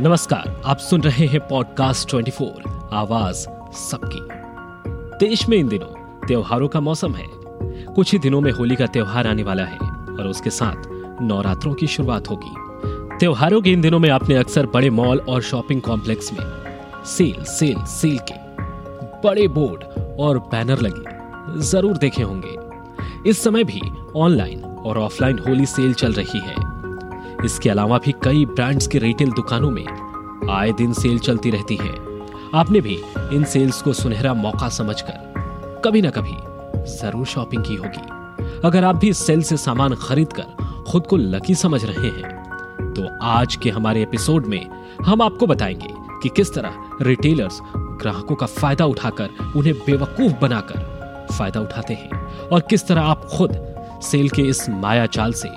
नमस्कार, आप सुन रहे हैं पॉडकास्ट 24 आवाज़ सबकी। देश में इन दिनों त्योहारों का मौसम है। कुछ ही दिनों में होली का त्योहार आने वाला है और उसके साथ नवरात्रों की शुरुआत होगी। त्योहारों के इन दिनों में आपने अक्सर बड़े मॉल और शॉपिंग कॉम्प्लेक्स में सेल सेल सेल के बड़े बोर्ड और बैनर लगे ज़रूर देखे होंगे। इस समय भी ऑनलाइन और ऑफलाइन होली सेल चल रही है। इसके अलावा भी कई ब्रांड्स के रिटेल दुकानों में आए दिन सेल चलती रहती है। आपने भी इन सेल्स को सुनहरा मौका समझकर कभी ना कभी ज़रूर शॉपिंग की होगी। अगर आप भी सेल से सामान खरीद कर खुद को लकी समझ रहे हैं तो आज के हमारे एपिसोड में हम आपको बताएँगे कि किस तरह रिटेलर्स ग्राहकों का फ़ायदा उठाकर उन्हें बेवकूफ़ बनाकर फ़ायदा उठाते हैं और किस तरह आप खुद सेल के इस माया चाल से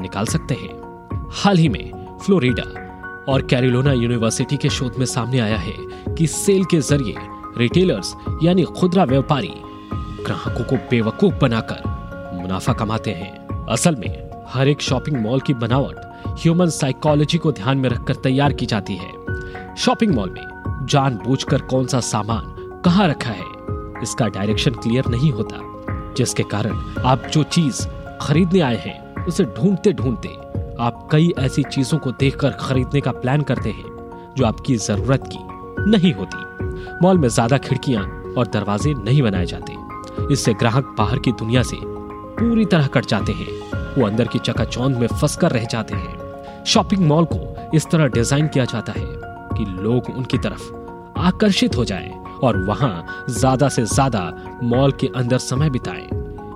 निकाल सकते हैं। हाल ही में फ्लोरिडा और कैरिलोना यूनिवर्सिटी के शोध में सामने आया है कि सेल के ज़रिए रिटेलर्स, यानी खुदरा व्यापारी, ग्राहकों को बेवकूफ़ बनाकर मुनाफा कमाते हैं। असल में, हर एक शॉपिंग मॉल की बनावट ह्यूमन साइकोलॉजी को ध्यान में रखकर तैयार की जाती है। शॉपिंग मॉल में जानबूझकर कौन सा सामान कहाँ रखा है, इसका डायरेक्शन क्लियर नहीं होता, जिसके कारण आप जो चीज़ खरीदने आए हैं, उसे ढूंढते ढूंढते आप कई ऐसी चीज़ों को देखकर खरीदने का प्लान करते हैं, जो आपकी ज़रूरत की नहीं होती। मॉल में ज़्यादा खिड़कियाँ और दरवाजे नहीं बनाए जाते। इससे ग्राहक बाहर की दुनिया से पूरी तरह कट जाते हैं। वो अंदर की चकाचौंध में फंस कर रह जाते हैं। शॉपिंग मॉल को इस तरह डिज़ाइन किया जाता है कि लोग उनकी तरफ़ आकर्षित हो जाएँ और वहाँ ज़्यादा से ज़्यादा मॉल के अंदर समय बिताएँ।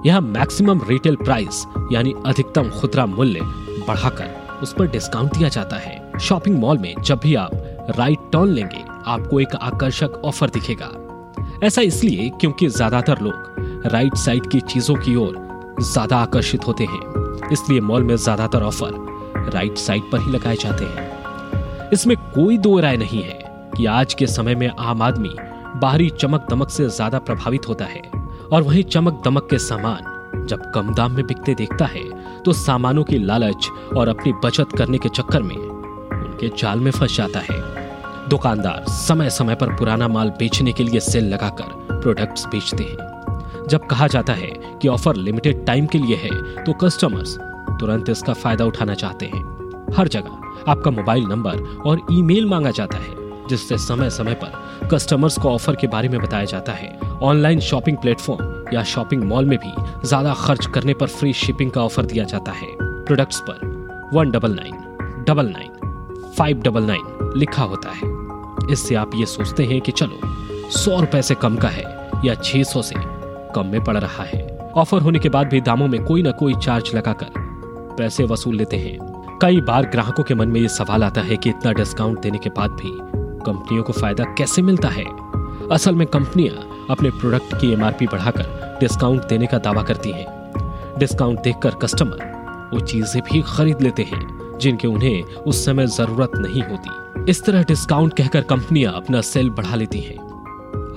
यह मैक्सिमम रिटेल प्राइस यानी अधिकतम खुदरा मूल्य बढ़ाकर उस पर डिस्काउंट दिया जाता है। शॉपिंग मॉल में जब भी आप राइट टर्न लेंगे, आपको एक आकर्षक ऑफ़र दिखेगा। ऐसा इसलिए क्योंकि ज़्यादातर लोग राइट साइड की चीज़ों की ओर ज़्यादा आकर्षित होते हैं। इसलिए मॉल में ज़्यादातर ऑफ़र राइट साइड पर ही लगाए जाते हैं। इसमें कोई दो राय नहीं है कि आज के समय में आम आदमी बाहरी चमक दमक से ज़्यादा प्रभावित होता है और वहीं चमक दमक के सामान जब कम दाम में बिकते देखता है तो सामानों की लालच और अपनी बचत करने के चक्कर में उनके जाल में फंस जाता है। दुकानदार समय समय पर पुराना माल बेचने के लिए सेल लगाकर प्रोडक्ट्स बेचते हैं। जब कहा जाता है कि ऑफ़र लिमिटेड टाइम के लिए है तो कस्टमर्स तुरंत इसका फ़ायदा उठाना चाहते हैं। हर जगह आपका मोबाइल नंबर और ईमेल मांगा जाता है, जिससे समय समय पर कस्टमर्स को ऑफ़र के बारे में बताया जाता है। ऑनलाइन शॉपिंग प्लेटफॉर्म या शॉपिंग मॉल में भी ज़्यादा खर्च करने पर फ्री शिपिंग का ऑफ़र दिया जाता है। प्रोडक्ट्स पर one double nine double nine five double nine लिखा होता है। इससे आप ये सोचते हैं कि चलो, सौ रुपए से कम का है या छह सौ से कम में पड़ रहा है। ऑफ़र होने के बाद भी दामों में कोई ना कोई चार्ज लगाकर पैसे वसूल लेते हैं। कई बार ग्राहकों के मन में ये सवाल आता है कि इतना डिस्काउंट देने के बाद भी कंपनियों को फ़ायदा कैसे मिलता है? असल में कंपनियाँ अपने प्रोडक्ट की एमआरपी बढ़ाकर डिस्काउंट देने का दावा करती हैं। डिस्काउंट देखकर कस्टमर वो चीज़ें भी खरीद लेते हैं, जिनके उन्हें उस समय ज़रूरत नहीं होती। इस तरह डिस्काउंट कहकर कंपनियाँ अपना सेल बढ़ा लेती हैं।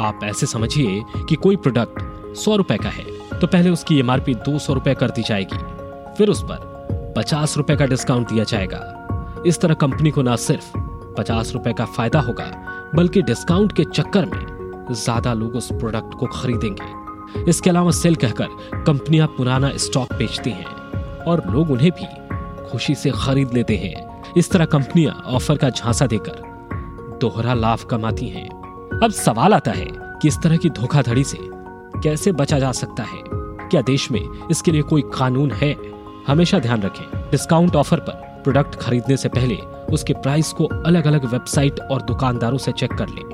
आप ऐसे समझिए कि कोई प्रोडक्ट सौ रुपए का है तो पहले उसकी एमआरपी दो सौ रुपए कर दी जाएगी, फिर उस पर पचास रुपए का डिस्काउंट दिया जाएगा। इस तरह कंपनी को ना सिर्फ़ पचास रुपए का फ़ायदा होगा, बल्कि डिस्काउंट के चक्कर में ज़्यादा लोग उस प्रोडक्ट को खरीदेंगे। इसके अलावा सेल कहकर कंपनियाँ पुराना स्टॉक बेचती हैं और लोग उन्हें भी खुशी से खरीद लेते हैं। इस तरह कंपनियाँ ऑफ़र का झांसा देकर दोहरा लाभ कमाती हैं। अब सवाल आता है कि इस तरह की धोखाधड़ी से कैसे बचा जा सकता है? क्या देश में इसके लिए कोई कानून है? हमेशा ध्यान रखें डिस्काउंट ऑफ़र पर प्रोडक्ट खरीदने से पहले उसके प्राइस को अलग अलग वेबसाइट और दुकानदारों से चेक कर लें।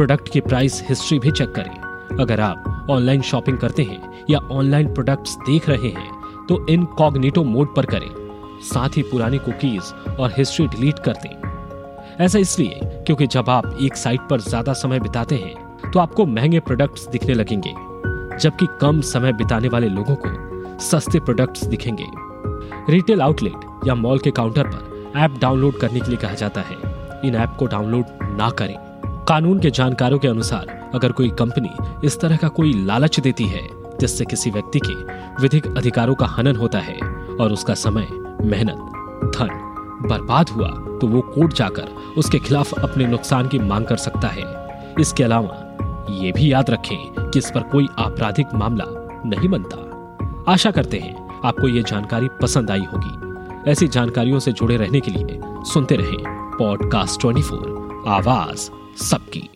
प्रोडक्ट की प्राइस हिस्ट्री भी चेक करें। अगर आप ऑनलाइन शॉपिंग करते हैं या ऑनलाइन प्रोडक्ट्स देख रहे हैं तो इन कॉग्निटो मोड पर करें। साथ ही पुरानी कुकीज और हिस्ट्री डिलीट कर दें। ऐसा इसलिए क्योंकि जब आप एक साइट पर ज़्यादा समय बिताते हैं तो आपको महँगे प्रोडक्ट्स दिखने लगेंगे, जबकि कम समय बिताने वाले लोगों को सस्ते प्रोडक्ट्स दिखेंगे। रिटेल आउटलेट या मॉल के काउंटर पर ऐप डाउनलोड करने के लिए कहा जाता है। इन ऐप को डाउनलोड ना करें। कानून के जानकारों के अनुसार, अगर कोई कंपनी इस तरह का कोई लालच देती है, जिससे किसी व्यक्ति के विधिक अधिकारों का हनन होता है और उसका समय, मेहनत, धन बर्बाद हुआ तो वो कोर्ट जाकर उसके खिलाफ अपने नुकसान की मांग कर सकता है। इसके अलावा, ये भी याद रखें कि इस पर कोई आपराधिक मामला नहीं बनता। आशा करते हैं आपको ये जानकारी पसंद आई होगी। ऐसी जानकारियों से जुड़े रहने के लिए सुनते रहें पॉडकास्ट 24 आवाज़ सबकी।